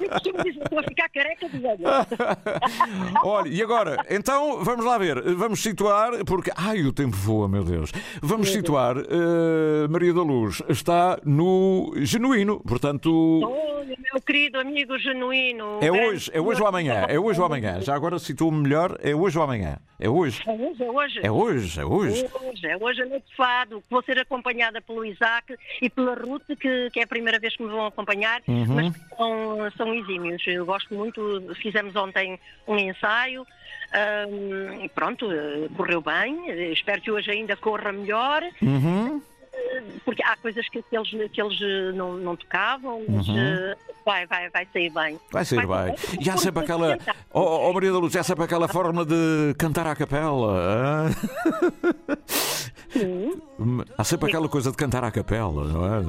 Eu costumo dizer, estou a ficar careca de velho. [LAUGHS] Olha, e agora? Então, vamos lá ver. Vamos situar, porque. Ai, o tempo voa, meu Deus. Vamos situar. eh, Maria da Luz está no genuíno, portanto. Olha, meu querido amigo genuíno. É hoje, é hoje ou amanhã? É hoje ou amanhã? Já agora situo-me melhor, é hoje ou amanhã? É hoje? É hoje, é hoje. É hoje, é hoje. Hoje, é hoje a noite de fado. Vou ser acompanhada pelo Isaac e pela Ruth, que, que é a primeira vez que me vão acompanhar, Uhum. mas são, são exímios. Eu gosto muito, fizemos ontem um ensaio. e pronto, eh, correu bem. eh, Espero que hoje ainda corra melhor. Uhum. eh, Porque há coisas que, que eles, que eles não, não tocavam, mas Uhum. vai, vai, vai sair bem. Vai ser bem. E há sempre aquela. Oh, oh, Maria da Luz, há sempre aquela forma de cantar à capela. Hã? Há sempre aquela coisa de cantar à capela, não é?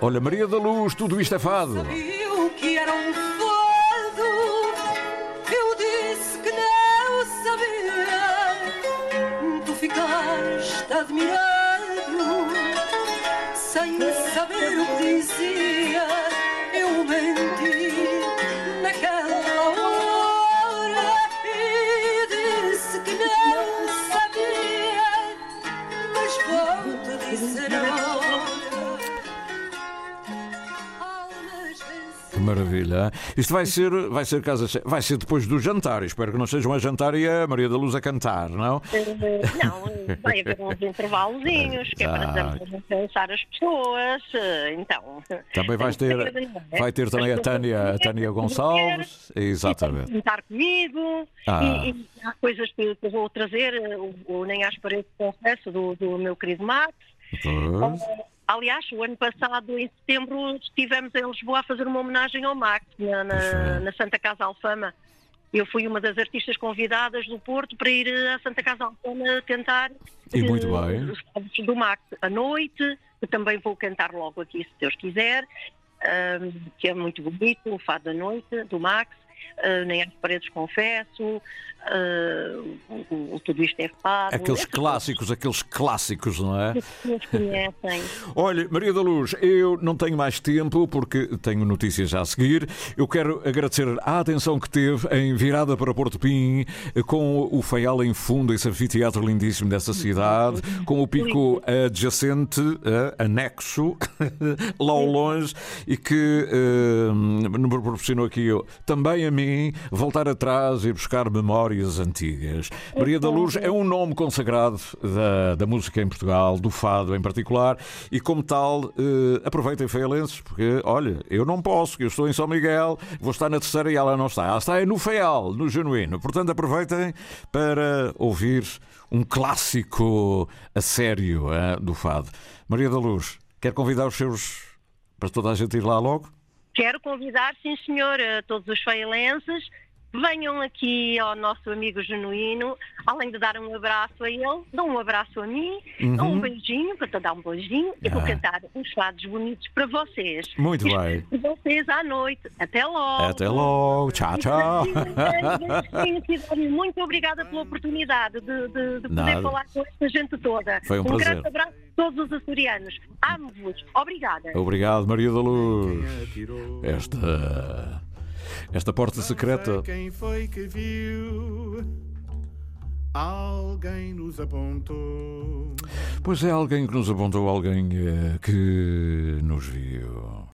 Olha, Maria da Luz, tudo isto é fado. Viu que era um fado. Eu disse que não sabia. Tu ficaste admirado, maravilha. Isto vai ser, vai ser casa. Vai ser depois do jantar. Espero que não sejam a jantar e a Maria da Luz a cantar, não? Eh, Não, vai haver uns intervalozinhos, que é para pensar as pessoas. eh, Então. Também vais ter, vai ter também a Tânia, a Tânia Gonçalves. Exatamente. Pintar comigo Ah. e, e há coisas que, que eu vou trazer, eh, o, o Nem às Paredes Confesso, do, do meu querido Max. Pois. Eh, Aliás, o ano passado, em setembro, estivemos em Lisboa a fazer uma homenagem ao Max, na, na- na Santa Casa Alfama. Eu fui uma das artistas convidadas do Porto para ir eh, à Santa Casa Alfama cantar E muito eh, bem. os fados do Max à noite, que também vou cantar logo aqui, se Deus quiser, ahm, que é muito bonito, o fado da noite, do Max, ah, nem às paredes confesso, o- o- tudo isto é fado. Aqueles clássicos, aqueles clássicos, não é? que as conhecem. [LAUGHS] Olha, Maria da Luz, eu não tenho mais tempo porque tenho notícias a seguir. Eu quero agradecer a atenção que teve em virada para Porto Pim, com o Faial em fundo, esse anfiteatro lindíssimo dessa cidade, com o pico adjacente, eh, anexo, [LAUGHS] lá ao longe, e que eh, me proporcionou aqui eu, também a mim voltar atrás e buscar memórias antigas. Maria da Luz é um nome consagrado da, da música em Portugal, do fado em particular, e como tal, eh, aproveitem Feialenses, porque, olha, eu não posso, que eu estou em São Miguel, vou estar na terceira e ela não está. Ela está no Feial, no Genuíno. Portanto, aproveitem para ouvir um clássico a sério eh, do fado. Maria da Luz, quer convidar os seus para toda a gente ir lá logo? Quero convidar, sim senhor, a todos os feilenses, venham aqui ao nosso amigo genuíno, além de dar um abraço a ele, dão um abraço a mim, Uhum. dão um beijinho, para te dar um beijinho, e vou Ah. cantar uns fados bonitos para vocês. Muito E bem. espero vocês à noite. Até logo. Até logo. Tchau, tchau. [LAUGHS] Muito obrigada pela oportunidade de, de- de poder Nada. falar com esta gente toda. Foi um prazer. grande abraço a todos os açorianos. Amo-vos. Obrigada. Obrigado, Maria da Luz. Esta. Esta porta secreta. Quem foi que viu? Alguém nos apontou. Pois é alguém que nos apontou, alguém eh, que nos viu.